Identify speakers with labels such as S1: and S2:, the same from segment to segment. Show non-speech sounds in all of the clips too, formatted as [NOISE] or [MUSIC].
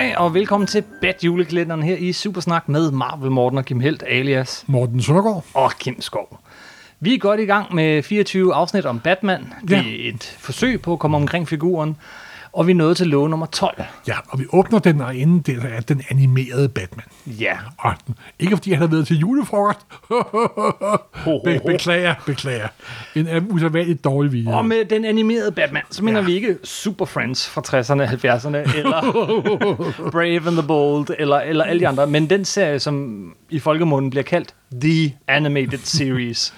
S1: Hej og velkommen til Bat Julekalenderen her i Supersnak med Marvel Morten og Kim Helt alias
S2: Morten Søndergaard.
S1: og Kim Skov. Vi er godt i gang med 24 afsnit om Batman. Det
S2: Ja.
S1: er et forsøg på at komme omkring figuren, og vi nået til love nummer 12.
S2: Ja, og vi åbner den, og inden det er den animerede Batman.
S1: Ja,
S2: Og ikke fordi han har været til julefrokost. Be- beklager, beklager. En usædvanligt dårlig video.
S1: og med den animerede Batman, så mener
S2: Ja.
S1: vi ikke Super Friends fra 60'erne, 70'erne, eller [LAUGHS] Brave and the Bold, eller, eller alle de andre, men den serie, som i folkemunden bliver kaldt The Animated Series.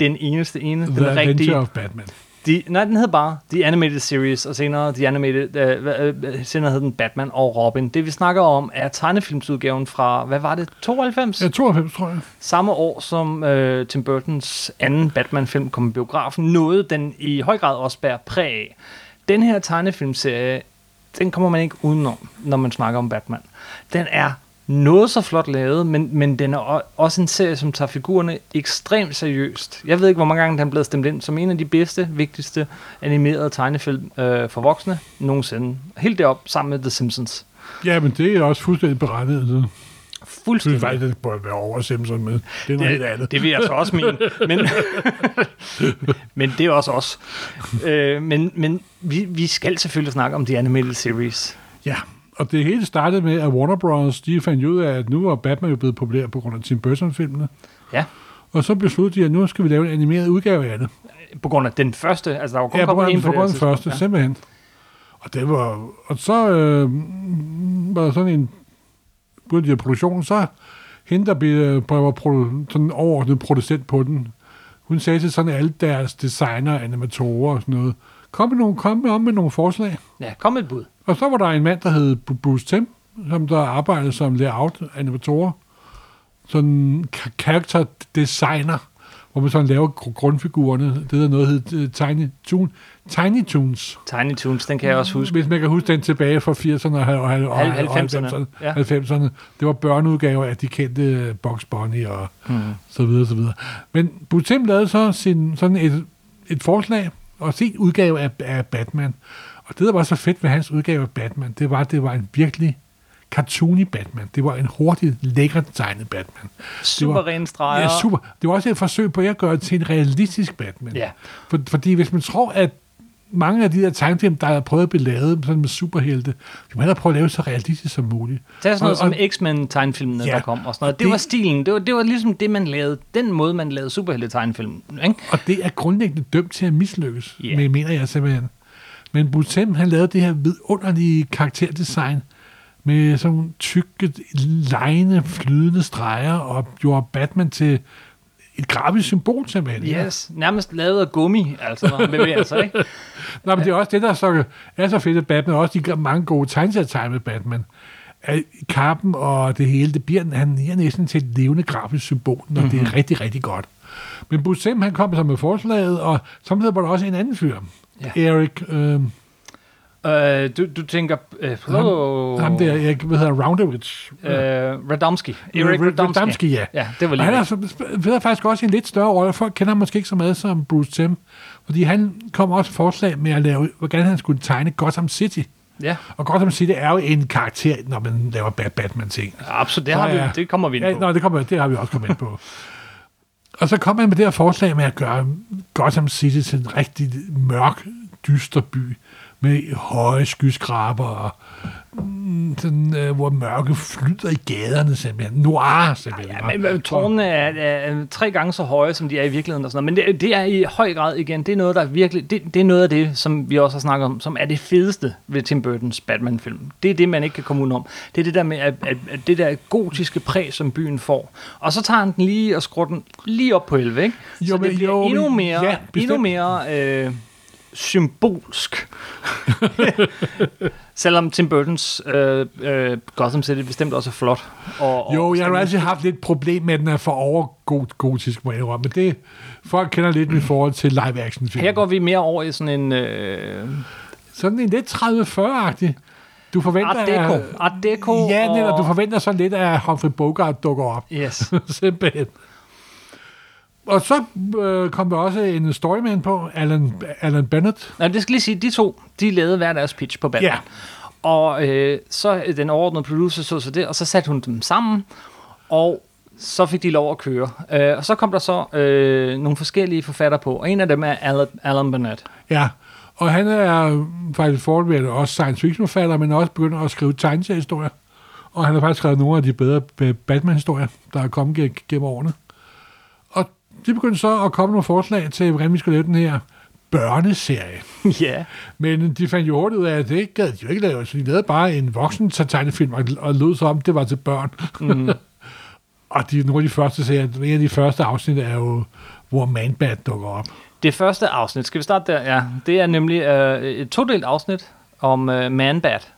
S1: Den eneste ene, den
S2: The
S1: rigtige.
S2: Adventure of Batman.
S1: De, nej, den hed bare The Animated Series, og senere, The Animated, øh, øh, senere hed den Batman og Robin. Det vi snakker om er tegnefilmsudgaven fra, hvad var det, 92?
S2: Ja, 92, tror jeg.
S1: Samme år som øh, Tim Burtons anden Batman-film kom i biografen, noget den i høj grad også bærer præg af. Den her tegnefilmserie, den kommer man ikke udenom, når man snakker om Batman. Den er noget så flot lavet, men, men den er også en serie, som tager figurerne ekstremt seriøst. Jeg ved ikke, hvor mange gange den er blevet stemt ind som en af de bedste, vigtigste animerede tegnefilm øh, for voksne nogensinde. Helt derop sammen med The Simpsons.
S2: Ja, men det er også fuldstændig berettiget. Så. Jeg synes
S1: Fuldstændig.
S2: faktisk, det bør være over Simpson med. Det er noget helt andet.
S1: Det vil jeg så også mene. Men, [LAUGHS] men det er også os. Øh, men men vi, vi skal selvfølgelig snakke om The Animated Series.
S2: Ja, og det hele startede med, at Warner Bros. de fandt ud af, at nu var Batman jo blevet populær på grund af Tim Burton-filmene.
S1: Ja,
S2: Og så besluttede de, at nu skal vi lave en animeret udgave af det.
S1: på grund af den første. Altså, der var kun
S2: Ja, på grund af, på grund af den første, ja. simpelthen. Og det var, og så øh, var der sådan en, begyndte de af produktionen, så hende, der blev, der var produ, sådan overordnet producent på den, hun sagde til sådan alle deres designer, animatorer og sådan noget, kom med, nogle, kom med om med nogle forslag.
S1: Ja. ja, kom med et bud.
S2: Og så var der en mand, der hed Bruce Tim, som der arbejdede som layout-animatorer. Sådan ka- character designer, hvor man sådan laver gr- grundfigurerne. Det der noget hed øh, Tiny, Toon, Tiny Toons.
S1: Tiny Toons, den kan jeg også huske.
S2: Hvis man kan huske den tilbage fra 80'erne og, og, og,
S1: Halv-
S2: og
S1: 90'erne, ja.
S2: 90'erne. Det var børneudgaver af de kendte Bugs Bunny og
S1: Mm.
S2: så videre, så videre. Men Butem lavede så sin, sådan et, et forslag og sin udgave af, af Batman. Og det, der var så fedt ved hans udgave af Batman, det var, at det var en virkelig cartoony Batman. Det var en hurtigt, lækkert tegnet Batman.
S1: Super rene streger.
S2: Ja, super. Det var også et forsøg på at gøre det til en realistisk Batman.
S1: Ja.
S2: For, fordi hvis man tror, at mange af de der tegnefilm, der er prøvet at blive lavet sådan med superhelte, de må hellere prøve at lave så realistisk som muligt.
S1: Det er sådan noget
S2: Og-
S1: som X-Men tegnefilmene,
S2: Ja.
S1: der kom og sådan noget. Det,
S2: Det-
S1: var stilen. Det var, det var ligesom det, man lavede. Den måde, man lavede superhelte tegnefilm. Ikke?
S2: Og det er grundlæggende dømt til at mislykkes, yeah. mener jeg simpelthen. Men Butem, han lavede det her vidunderlige karakterdesign med sådan tykke, lejende, flydende streger, og gjorde Batman til et grafisk symbol simpelthen.
S1: Yes, nærmest lavet af gummi, altså, han bevæger sig, ikke? [LAUGHS]
S2: Nå, men det er også det, der er så, er så fedt at Batman, og også de mange gode tegneserier med Batman. At kappen og det hele, det bliver, han er næsten til et levende grafisk symbol, når mm-hmm. det er rigtig, rigtig godt. Men Busem, han kom så med forslaget, og samtidig var der også en anden fyr.
S1: Ja.
S2: Erik, øh,
S1: Øh, du, du tænker... Øh,
S2: ham, ham der, jeg hvad hedder Roundowitz.
S1: Øh, Radomski. Erik Radomski.
S2: Radomski, ja.
S1: Ja, det var
S2: Og
S1: lige
S2: han er, så, spiller faktisk også en lidt større rolle. Folk kender ham måske ikke så meget som Bruce Tim, fordi han kom også forslag med at lave, hvordan han skulle tegne Gotham City.
S1: Ja,
S2: Og Gotham City er jo en karakter, når man laver Bat- Batman-ting.
S1: absolut. Det, har vi, det kommer vi ind
S2: Ja,
S1: på.
S2: nå, det, kommer, det har vi også kommet ind på. [LAUGHS] Og så kom man med det her forslag med at gøre Gotham City til en rigtig mørk, dyster by med høje skyskraber og mm, sådan, øh, hvor mørke flyder i gaderne simpelthen. Noir simpelthen.
S1: Ja, men, men tårnene er, er, er tre gange så høje, som de er i virkeligheden og sådan noget. Men det, det er i høj grad igen, det er noget, der er virkelig, det, det er noget af det, som vi også har snakket om, som er det fedeste ved Tim Burtons Batman-film. Det er det, man ikke kan komme udenom. Det er det der med, at, at, at det der gotiske præg, som byen får. Og så tager han den lige og skruer den lige op på 11, ikke?
S2: Jo,
S1: så
S2: men-
S1: det bliver
S2: jo,
S1: endnu mere,
S2: ja,
S1: endnu mere øh, symbolsk. [LAUGHS] Selvom Tim Burtons øh, øh, Gotham City bestemt også er flot. Og, og
S2: Jo, jeg har jo altid haft lidt problem med, at den er for overgotisk, må jeg indrømme. Men det, folk kender lidt mit forhold til live-action film.
S1: Her går vi mere over i sådan en øh,
S2: Sådan en lidt 30-40-agtig. Du forventer...
S1: Art Deco.
S2: at-
S1: Art Deco
S2: Ja, netop.
S1: og-
S2: Du forventer så lidt, at Humphrey Bogart dukker op.
S1: Yes. [LAUGHS]
S2: Simpelthen. Og så øh, kom der også en storyman på, Alan, Alan Bennett.
S1: Nå, det skal lige sige, de to, de lavede hver deres pitch på Batman.
S2: Ja.
S1: Og øh, så øh, den overordnede producer så så det, og så satte hun dem sammen, og så fik de lov at køre. Øh, og så kom der så øh, nogle forskellige forfattere på, og en af dem er Alan, Alan Burnett.
S2: Ja, og han er faktisk forholdsvis også science fiction forfatter, men også begynder at skrive tegneseriehistorier. Og han har faktisk skrevet nogle af de bedre Batman-historier, der er kommet gen- gennem årene. De begyndte så at komme nogle forslag til, hvordan vi skulle lave den her børneserie. [LAUGHS]
S1: Ja.
S2: Men de fandt jo hurtigt ud af, at det gad de jo ikke lave, så de lavede bare en voksen tegnefilm, og, og lød som, det var til børn.
S1: Mm. [LAUGHS]
S2: og de, nogle af de første serier, en af de første afsnit er jo, hvor Man-Bat dukker op.
S1: Det første afsnit, skal vi starte der? Ja, det er nemlig øh, et todelt afsnit om øh, Man-Bat,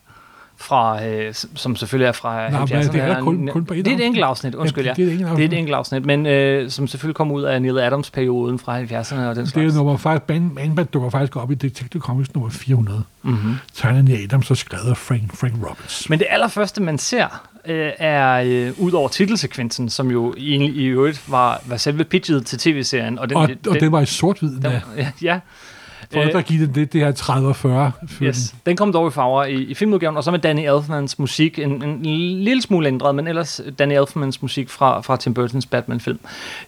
S1: fra, øh, som selvfølgelig er fra
S2: Nå,
S1: 70'erne.
S2: men det er kun- kun på et
S1: Det er et
S2: afsnit.
S1: enkelt afsnit, undskyld, ja.
S2: det er et enkelt
S1: Det er
S2: afsnit.
S1: et enkelt afsnit, men øh, som selvfølgelig kommer ud af Neil Adams-perioden fra 70'erne og den
S2: Det er
S1: slags.
S2: nummer faktisk, Man- Man-Bat dukker faktisk op i Detective Comics nummer 400.
S1: Mm-hmm.
S2: Tegnet Neil Adams og skrevet af Frank, Frank Roberts.
S1: Men det allerførste, man ser, øh, er øh, ud over titelsekvensen, som jo egentlig i øvrigt var, var selve pitchet til tv-serien. Og den,
S2: og,
S1: det,
S2: og den var i sort-hvid,
S1: den,
S2: den, [LAUGHS]
S1: ja, ja.
S2: For
S1: Øh,
S2: at give det, det, her 30-40 film.
S1: Yes. Den kom dog i farver i, i filmudgaven, og så med Danny Elfmans musik, en, en, en lille smule ændret, men ellers Danny Elfmans musik fra, fra Tim Burtons Batman-film.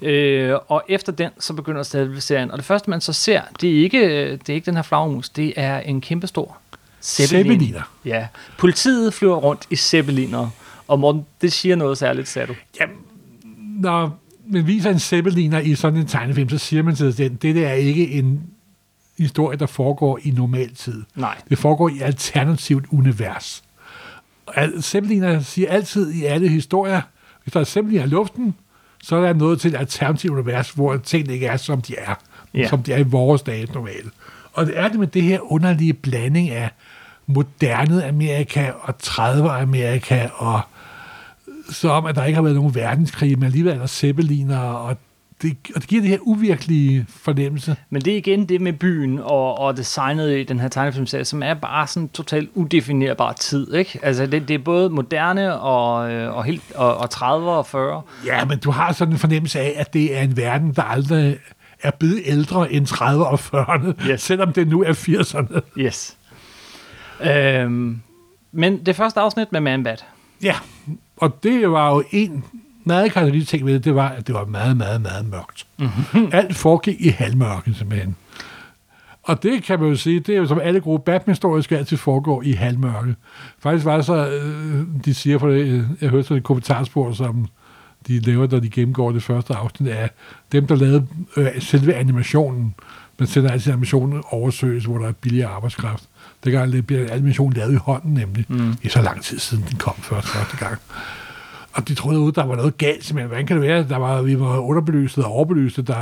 S1: Øh, og efter den, så begynder selve serien. Og det første, man så ser, det er ikke, det er ikke den her flagermus, det er en kæmpestor Zeppelin.
S2: Zeppeliner.
S1: Ja. Politiet flyver rundt i Zeppeliner. Og Morten, det siger noget særligt, sagde du.
S2: Jamen, når man viser en Zeppeliner i sådan en tegnefilm, så siger man til selv, det der er ikke en historie, der foregår i normal tid.
S1: Nej.
S2: Det foregår i et alternativt univers. Al- siger altid i alle historier, hvis der er Zeppeliner i luften, så er der noget til et alternativt univers, hvor tingene ikke er, som de er.
S1: Ja.
S2: Som de er i vores dage normalt. Og det er det med det her underlige blanding af moderne Amerika og 30'er Amerika og som at der ikke har været nogen verdenskrig, men alligevel er der zeppeliner, og det, og det giver det her uvirkelige fornemmelse.
S1: Men det er igen det med byen og, og designet i den her tegnefilmserie, som er bare sådan totalt udefinerbar tid, ikke? Altså det, det er både moderne og, øh, og, helt, og, og 30'er og 40'er.
S2: Ja, men du har sådan en fornemmelse af, at det er en verden, der aldrig er blevet ældre end 30'erne og 40'erne,
S1: Yes.
S2: selvom det nu er 80'erne.
S1: Yes. Øhm, men det første afsnit med Man-Bat.
S2: Ja, og det var jo en meget karakteristisk ting ved det, det var, at det var meget, meget, meget mørkt. Mm-hmm. Alt foregik i halvmørke, simpelthen. Og det kan man jo sige, det er jo som alle gode Batman-historier skal altid foregå i halvmørke. Faktisk var det så, øh, de siger på det, øh, jeg hørte sådan et kommentarspor, som de laver, da de gennemgår det første afsnit, af dem, der lavede øh, selve animationen. Man sender altid animationen oversøges, hvor der er billigere arbejdskraft. Det gør bliver animationen lavet i hånden, nemlig. Mm. Det er så lang tid siden, den kom først første gang. Og de troede ud, der var noget galt, simpelthen. Hvordan kan det være? Der var, vi var underbelyset og overbelyset. Der,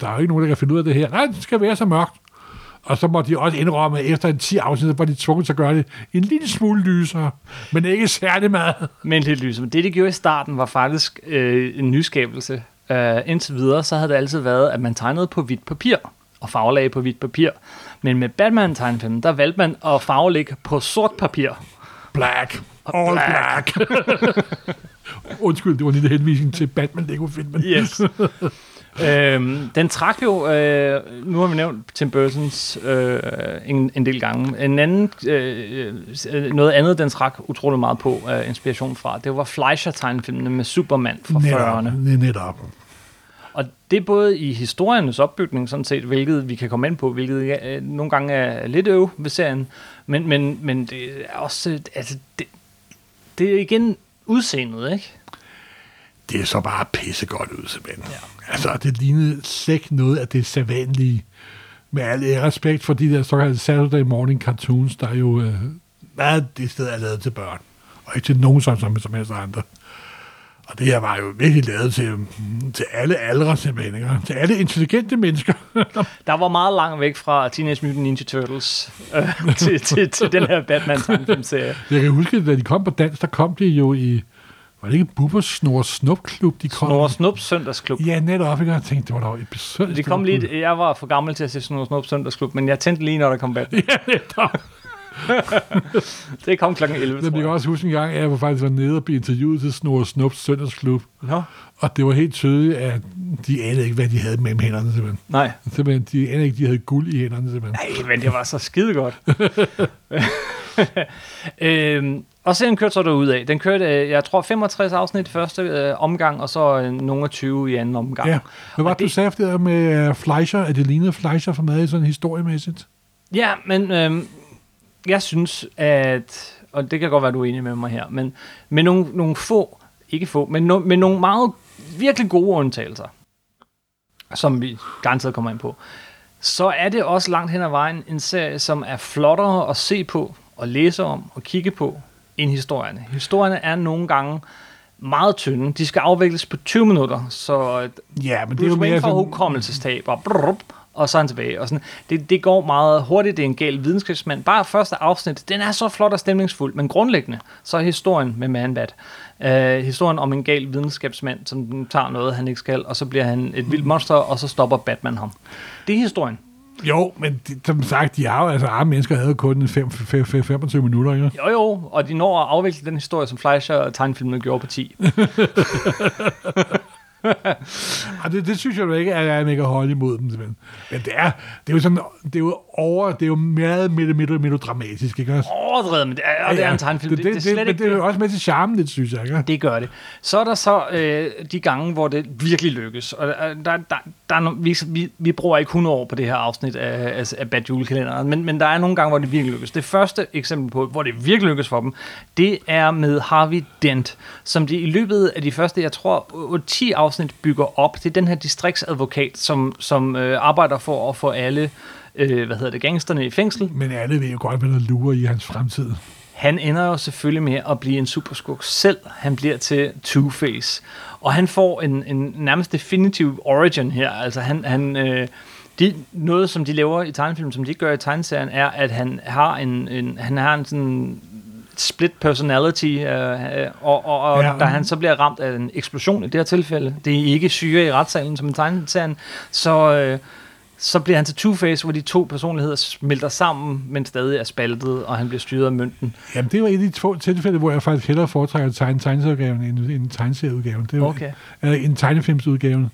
S2: der er jo ikke nogen, der kan finde ud af det her. Nej, det skal være så mørkt. Og så må de også indrømme, at efter en 10 afsnit, så var de tvunget til at gøre det en lille smule lysere, men ikke særlig meget.
S1: Men lidt lys. Men det, de gjorde i starten, var faktisk øh, en nyskabelse. Øh, indtil videre, så havde det altid været, at man tegnede på hvidt papir og farvelagde på hvidt papir. Men med Batman-tegnefilmen, der valgte man at farvelægge på sort papir.
S2: Black. All black. [LAUGHS] [LAUGHS] Undskyld, det var en lille henvisning til Batman-Lego-filmen.
S1: Yes. [LAUGHS] øhm, den trak jo, øh, nu har vi nævnt Tim Burtons øh, en, en del gange. En anden, øh, øh, noget andet, den trak utrolig meget på øh, inspiration fra, det var Fleischer-tegnefilmene med Superman fra 40'erne.
S2: Netop. Netop.
S1: Og det er både i historiernes opbygning, sådan set, hvilket vi kan komme ind på, hvilket øh, nogle gange er lidt øv ved serien, men, men, men det er også, altså, det, det er igen udseendet, ikke?
S2: Det er så bare pissegodt ud, simpelthen. Ja. Altså, det lignede slet ikke noget af det sædvanlige. Med al respekt for de der såkaldte Saturday morning cartoons, der er jo øh, meget det sted er lavet til børn. Og ikke til nogen som, som, som helst andre. Og det her var jo virkelig lavet til, til alle aldre, simpelthen. Ikke? Til alle intelligente mennesker. [LAUGHS]
S1: Der var meget langt væk fra Teenage Mutant Ninja Turtles øh, [LAUGHS] til, til, til den her batman serie
S2: Jeg kan huske, at da de kom på dans, der kom de jo i... Var det ikke Bubbers Snor Snupklub, de kom?
S1: Snor Snups Søndagsklub.
S2: Ja, netop. Ikke? Jeg tænkte, det var da et besøg.
S1: Det kom lige, jeg var for gammel til at se Snor Snups Søndagsklub, men jeg tændte lige, når der kom Batman. [LAUGHS]
S2: Ja, netop. [LAUGHS]
S1: Det kom klokken 11,
S2: Jeg
S1: tror
S2: kan
S1: jeg.
S2: også huske en gang, at jeg var faktisk var nede og blev interviewet til Snor Snups søndagsklub.
S1: Nå,
S2: Og det var helt tydeligt, at de anede ikke, hvad de havde mellem hænderne, simpelthen.
S1: nej.
S2: simpelthen de anede ikke, de havde guld i hænderne, simpelthen.
S1: Nej, men det var så skide godt. [LAUGHS] øhm, og serien kørte så derud af. Den kørte, øh, jeg tror, 65 afsnit i første øh, omgang, og så øh, nogle af 20 i anden omgang.
S2: Ja. Hvad var det, du sagde det med uh, Fleischer? Er det lignede Fleischer for meget i sådan historiemæssigt?
S1: Ja, men øhm, jeg synes, at, og det kan godt være, du er enig med mig her, men med nogle, nogle få, ikke få, men no, med nogle meget virkelig gode undtagelser, som vi garanteret kommer ind på, så er det også langt hen ad vejen en serie, som er flottere at se på, og læse om, og kigge på, end historierne. Historierne er nogle gange meget tynde. De skal afvikles på 20 minutter, så
S2: Ja, men det er jo mere sådan...
S1: hukommelsestab, og, brrr, og så er han tilbage. Og sådan. Det, det går meget hurtigt, det er en gal videnskabsmand. Bare første afsnit, den er så flot og stemningsfuld, men grundlæggende, så er historien med Man Bat. Uh, historien om en gal videnskabsmand, som tager noget, han ikke skal, og så bliver han et vildt monster, og så stopper Batman ham. Det er historien.
S2: Jo, men de, som sagt, de har jo, altså arme mennesker havde kun 5, 5, 5, 25 minutter, ikke?
S1: Jo jo, og de når at afvikle den historie, som Fleischer og tegnefilmen gjorde på 10. [LAUGHS] [LAUGHS]
S2: Det, det synes jeg jo ikke, at jeg ikke holde imod dem. simpelthen. Men det er, det er jo sådan, det er jo over, det er jo meget midt, midt, midt, dramatisk, ikke også?
S1: Overdrevet, men det er, og det er en tegnefilm.
S2: Det, det, det, det,
S1: slet
S2: men det er jo også med til charmen, det synes jeg, ikke?
S1: Det gør det. Så er der så øh, de gange, hvor det virkelig lykkes. Og der, der, der, der er no, vi, vi, vi bruger ikke 100 år på det her afsnit af, af, af Bad Julekalenderen, men, men der er nogle gange, hvor det virkelig lykkes. Det første eksempel på, hvor det virkelig lykkes for dem, det er med Harvey Dent, som de i løbet af de første, jeg tror, 10 afsnit bygger op. Det er den her distriktsadvokat, som, som øh, arbejder for at få alle øh, hvad hedder det, gangsterne i fængsel.
S2: Men alle ved jo godt, hvad der lurer i hans fremtid.
S1: Han ender jo selvfølgelig med at blive en superskurk selv. Han bliver til Two-Face. Og han får en, en nærmest definitiv origin her. Altså han, han øh, de, noget, som de laver i tegnefilm, som de ikke gør i tegneserien, er, at han har en, en han har en sådan split personality, øh, og, og, og
S2: Ja.
S1: da han så bliver ramt af en eksplosion i det her tilfælde, det er ikke syre i retssalen som i tegneserien, så, øh, så bliver han til Two-Face, hvor de to personligheder smelter sammen, men stadig er spaltet, og han bliver styret af mønten.
S2: Jamen, det var et af de få tilfælde, hvor jeg faktisk hellere foretrækker at tegne tegneserieudgaven end en tegneserieudgaven. Det var
S1: Okay.
S2: eller en tegnefilmsudgaven.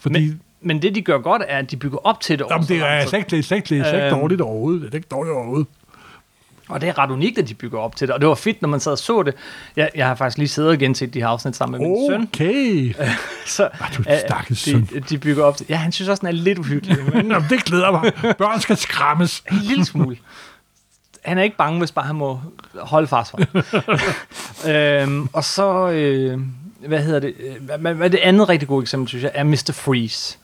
S2: Fordi,
S1: Men, men det, de gør godt, er, at de bygger op til det.
S2: jamen,
S1: så
S2: det er slet ikke, slet ikke, slet ikke
S1: Øhm.
S2: dårligt overhovedet. Det er ikke dårligt overhovedet.
S1: Og det er ret unikt, at de bygger op til det. Og det var fedt, når man sad og så det. Jeg, jeg har faktisk lige siddet og genset de her afsnit sammen med min søn.
S2: Okay. [LAUGHS]
S1: Så,
S2: du
S1: øh,
S2: stakkels søn.
S1: de, de bygger op til... Ja, han synes også, den er lidt uhyggelig. [LAUGHS] Men
S2: Jamen, det glæder mig. Børn skal skræmmes. [LAUGHS]
S1: en lille smule. Han er ikke bange, hvis bare han må holde fars hånd. øhm, og så... Øh, hvad hedder det? øh, Hvad, hvad det andet rigtig gode eksempel, synes jeg, er Mr. Freeze.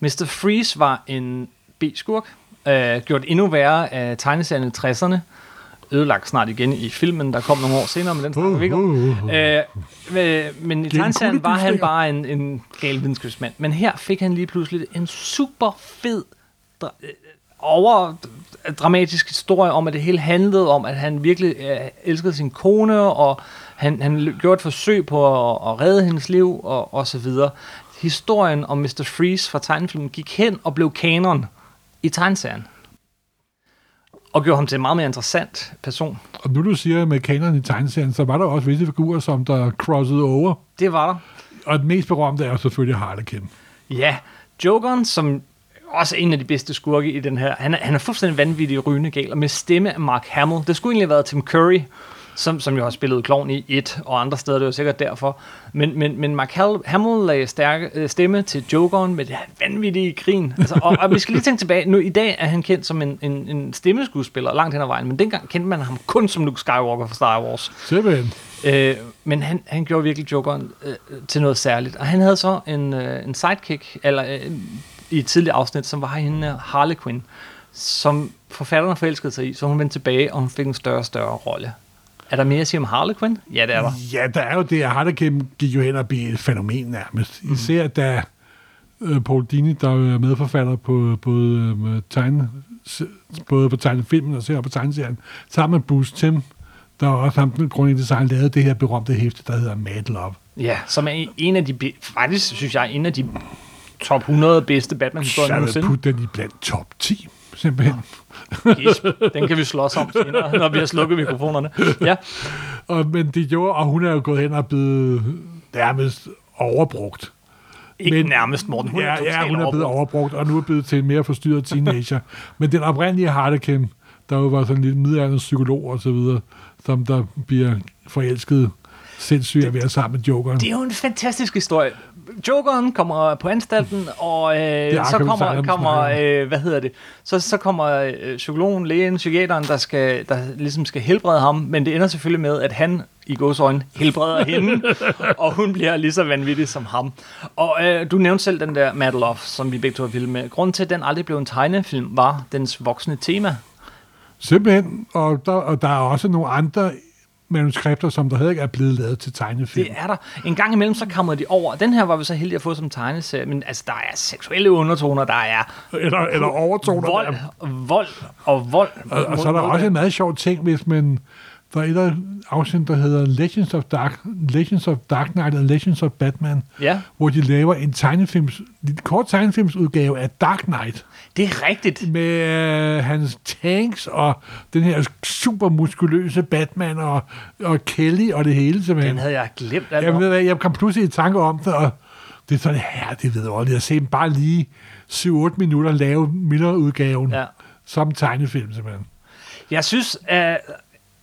S1: Mr. Freeze var en B-skurk, øh, gjort endnu værre af tegneserien i 60'erne, ødelagt snart igen i filmen, der kom nogle år senere, men den snakker vi ikke om.
S2: Uh.
S1: Øh, men- i
S2: er
S1: tegneserien var han bare en, en gal videnskabsmand. Men her fik han lige pludselig en super fed øh, over dramatisk historie om, at det hele handlede om, at han virkelig øh, elskede sin kone, og han, han gjorde et forsøg på at, at redde hendes liv, og, og så videre. Historien om Mr. Freeze fra tegnefilmen gik hen og blev kanon i tegneserien. Og gjorde ham til en meget mere interessant person.
S2: Og nu du siger med kaneren i tegneserien, så var der også visse figurer, som der crossede over.
S1: Det var der.
S2: Og den mest berømte er jo selvfølgelig Harlequin.
S1: Ja, Jokeren, som også en af de bedste skurke i den her. Han er, han er fuldstændig vanvittig rygende gal, og med stemme af Mark Hamill. Det skulle egentlig have været Tim Curry, som, som jo har spillet klovn i et og andre steder, det var sikkert derfor. Men, men, men Mark Hamill lagde stærke, øh, stemme til Jokeren med det her vanvittige grin. Altså, og, og vi skal lige tænke tilbage, nu i dag er han kendt som en, en, en stemmeskuespiller langt hen ad vejen, men dengang kendte man ham kun som Luke Skywalker fra Star Wars.
S2: Simpelthen.
S1: Øh, men han, han gjorde virkelig Jokeren øh, til noget særligt. Og han havde så en, øh, en sidekick, eller øh, i et tidligt afsnit, som var hende Harley Quinn, som forfatterne forelskede sig i, så hun vendte tilbage, og hun fik en større og større rolle. Er der mere at sige om Harley Quinn? Ja, det er der.
S2: Ja, der er jo det, Harlequin gik jo hen og blev et fænomen nærmest.
S1: Mhm.
S2: Især da øh, Paul Dini, der er medforfatter på både, øh, tegne, både på tegnefilmen og ser på tegneserien, sammen med Bruce Tim, der er også ham, den grundige design, lavede det her berømte hæfte, der hedder Mad Love.
S1: Ja, som er en af de, faktisk synes jeg, en af de top 100 bedste Batman-historier
S2: Så jeg vil
S1: nogensinde.
S2: putte den i blandt top 10, simpelthen.
S1: Gisp. Den kan vi slås om senere, når vi har slukket mikrofonerne. Ja,
S2: Og, men det gjorde, og hun er jo gået hen og blevet nærmest overbrugt.
S1: ikke
S2: Men-
S1: nærmest, Morten. Hun
S2: ja,
S1: er
S2: ja, hun er blevet
S1: overbrugt.
S2: og nu er blevet til en mere forstyrret teenager. [LAUGHS] Men den oprindelige Harlequin, der jo var sådan en lille middelalderen psykolog og så videre, som der bliver forelsket sindssygt at være sammen med Jokeren.
S1: Det er jo en fantastisk historie. Jokeren kommer på anstalten, og øh, så kommer, kommer øh, hvad hedder det, så, så kommer øh, psykologen, lægen, psykiateren, der, skal, der ligesom skal helbrede ham, men det ender selvfølgelig med, at han i godsøjne helbreder [LAUGHS] hende, og hun bliver lige så vanvittig som ham. Og øh, du nævnte selv den der Mad Love, som vi begge to filmet med. Grunden til, at den aldrig blev en tegnefilm, var dens voksne tema.
S2: Simpelthen, og der, og der er også nogle andre manuskripter, som der ikke er blevet lavet til tegnefilm.
S1: Det er der. En gang imellem, så kommer de over. Den her var vi så heldige at få som tegneserie, men altså, der er seksuelle undertoner, der er
S2: Eller, eller overtoner.
S1: vold,
S2: der.
S1: vold og vold.
S2: Og, og så er der også en meget sjov ting, hvis man... Der er et af afsnit, der hedder Legends of Dark, Legends of Dark Knight og Legends of Batman,
S1: Ja,
S2: hvor de laver en tegnefilms, en kort tegnefilmsudgave af Dark Knight,
S1: det er rigtigt.
S2: med øh, hans tanks og den her super muskuløse Batman og, og Kelly og det hele,
S1: Den
S2: simpelthen.
S1: havde jeg glemt.
S2: Jeg, ved, jeg kom pludselig i tanke om det, og det er sådan, her, det ved jeg at se dem bare lige 7-8 minutter lave Miller-udgaven
S1: ja.
S2: som tegnefilm, simpelthen.
S1: Jeg synes, at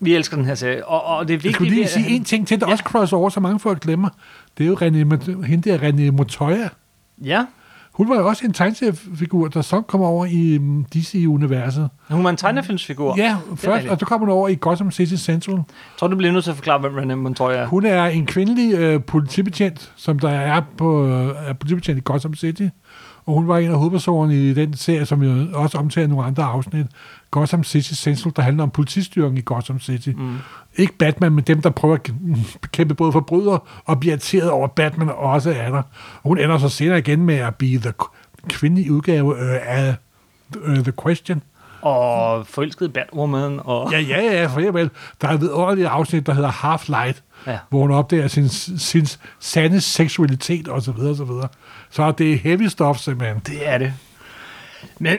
S1: vi elsker den her serie, og, og det er
S2: Jeg
S1: vigtigt...
S2: skulle lige sige en ting til, der
S1: Ja.
S2: også crossover, så mange folk glemmer. Det er jo René, hende der René Montoya.
S1: Ja,
S2: Hun var jo også en tegneseriefigur, der så kom over i um, DC-universet.
S1: hun var en tegnefilmsfigur.
S2: Ja, først, og så kom hun over i Gotham City Central.
S1: Jeg tror, du bliver nødt til at forklare, hvem René Montoya er.
S2: Hun er en kvindelig øh, politibetjent, som der er på øh, er politibetjent i Gotham City. Og hun var en af hovedpersonerne i den serie, som jeg også omtaler nogle andre afsnit. Gotham City Central, der handler om politistyrken i Gotham City. Mm. Ikke Batman, men dem, der prøver at [LAUGHS] bekæmpe både forbrydere og bliver irriteret over, at Batman også er der. Og hun ender så senere igen med at blive the kvindelige udgave øh, af uh, The Question.
S1: Og forelsket Batwoman, og...
S2: Ja, ja, ja, for eksempel. Der er et vidunderligt afsnit, der hedder Half Light,
S1: Ja.
S2: hvor hun opdager sin, sin sande seksualitet og så videre, så videre. Så det er heavy stuff, simpelthen.
S1: Det er det. Men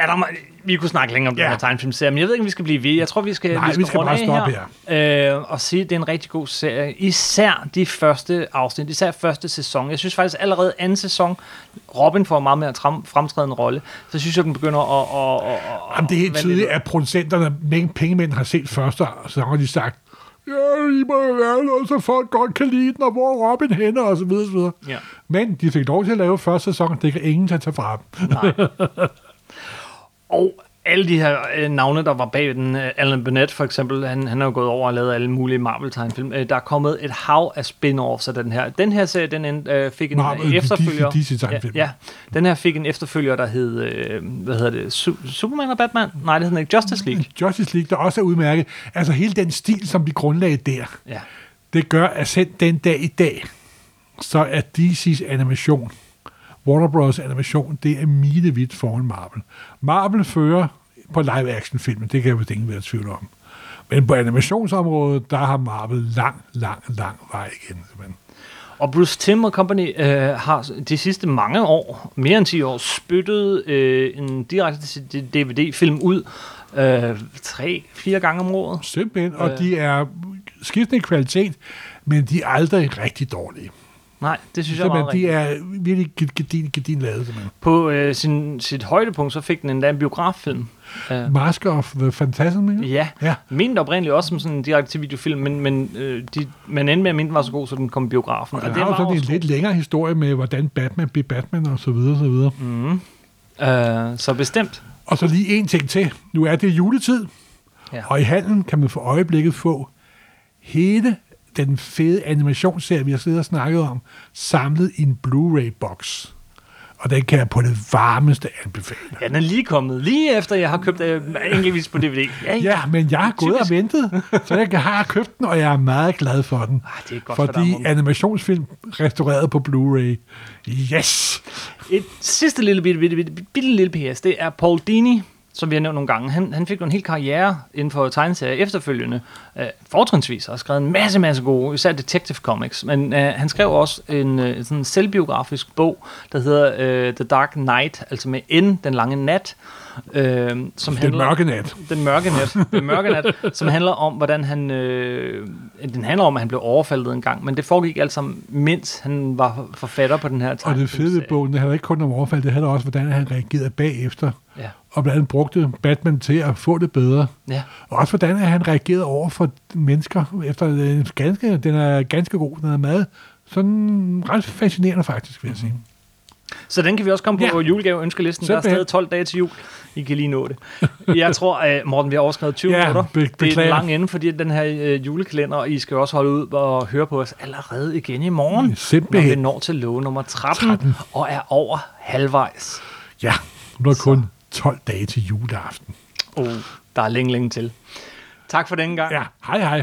S1: er der, vi kunne snakke længere om ja. den her tegnefilmserie, men jeg ved ikke, om vi skal blive ved. Jeg tror, vi skal,
S2: Nej, vi skal
S1: runde
S2: bare
S1: af
S2: stoppe
S1: her. Øh, og sige, at det er en rigtig god serie. Især de første afsnit, især første sæson. Jeg synes faktisk allerede anden sæson, Robin får en meget mere fremtrædende rolle. Så synes jeg, den begynder at... at, at, at
S2: Jamen, det er helt tydeligt, at producenterne, men pengemænd har set første, så har de sagt, ja, I må være noget, så folk godt kan lide den, og hvor Robin henne, og så videre, så videre.
S1: Ja.
S2: Men de fik lov til at lave første sæson, det kan ingen tage fra dem.
S1: Nej. [LAUGHS] og alle de her øh, navne, der var bag den, øh, Alan Burnett for eksempel, han, han har jo gået over og lavet alle mulige Marvel-tegnefilm. Øh, der er kommet et hav af spin-offs af den her. Den her serie, den end, øh, fik en
S2: Marvel,
S1: efterfølger.
S2: de tegnefilm.
S1: ja, ja, den her fik en efterfølger, der hed, øh, hvad hedder det, Su- Superman og Batman? Nej, det hedder ikke, Justice League.
S2: Justice League, der også er udmærket. Altså hele den stil, som de grundlagde der,
S1: Ja.
S2: det gør, at selv den dag i dag, så er DC's animation, Warner Bros. animation, det er milevidt foran Marvel. Marvel fører på live-action-filmen, det kan jeg vist ingen være i tvivl om. Men på animationsområdet, der har Marvel lang, lang, lang vej igen. simpelthen.
S1: Og Bruce Timm og Company øh, har de sidste mange år, mere end 10 år, spyttet øh, en direkte DVD-film ud øh, tre, fire gange om året.
S2: Simpelthen, og
S1: Øh.
S2: de er skiftende kvalitet, men de er aldrig rigtig dårlige.
S1: Nej, det synes jeg er meget
S2: de er virkelig gedin, gedin lavet, simpelthen.
S1: På øh, sin, sit højdepunkt, så fik den endda en biograffilm. Uh,
S2: Mask of the Phantasm, ikke?
S1: ja,
S2: Ja.
S1: mente oprindeligt også som sådan en direkte til videofilm, men, men øh, de, man endte med at den var så god, så den kom i biografen.
S2: Og det har jo sådan en lidt længere historie med, hvordan Batman blev Batman og så videre, så videre. Mm.
S1: Øh, så bestemt.
S2: Og så lige en ting til. Nu er det juletid,
S1: Ja.
S2: ja. og i handlen kan man for øjeblikket få hele den fede animationsserie, vi har siddet og snakket om, samlet i en Blu-ray-box. Og den kan jeg på det varmeste anbefale.
S1: Ja, den er lige kommet, lige efter jeg har købt øh, enkeltvis på DVD. Ja,
S2: Ja, men jeg har gået og ventet, [LAUGHS] så jeg har købt den, og jeg er meget glad for den.
S1: Ah, det er godt for dig,
S2: fordi animationsfilm restaureret på Blu-ray. Yes!
S1: Et sidste lille bitte, bitte, bitte, bitte lille PS, det er Paul Dini, som vi har nævnt nogle gange. Han, han fik jo en hel karriere inden for tegneserier efterfølgende. Øh, fortrinsvis har skrevet en masse, masse gode, især Detective Comics. Men øh, han skrev også en øh, sådan selvbiografisk bog, der hedder øh, The Dark Knight, altså med N, den lange nat. øh, som
S2: Den
S1: handler
S2: mørke nat.
S1: den mørke nat, den mørke nat, [LAUGHS] som handler om, hvordan han, øh, den handler om, at han blev overfaldet en gang, men det foregik alt sammen, mens han var forfatter på den her
S2: Og det fede ved bogen, det handler ikke kun om overfald, det handler også, hvordan han reagerede bagefter.
S1: Ja,
S2: Og blandt andet brugte Batman til at få det bedre.
S1: ja.
S2: Og også hvordan han reagerede over for mennesker. Efter en ganske, den er ganske god, den er meget sådan ret fascinerende faktisk, vil jeg sige.
S1: Så den kan vi også komme på
S2: Ja.
S1: julegave ønskelisten. Der er
S2: Simpelthen.
S1: stadig 12 dage til jul. I kan lige nå det. Jeg tror, at Morten, vi har overskrevet 20
S2: Ja,
S1: minutter.
S2: be-
S1: Det er
S2: beklager.
S1: en lang ende, fordi den her øh, julekalender, og I skal også holde ud og høre på os allerede igen i morgen. Når vi
S2: Simpelthen.
S1: når til love nummer 13, 13. og er over halvvejs.
S2: Ja, nu er kun 12 dage til juleaften.
S1: Oh, der er længe, længe til. Tak for denne gang.
S2: Ja, hej hej.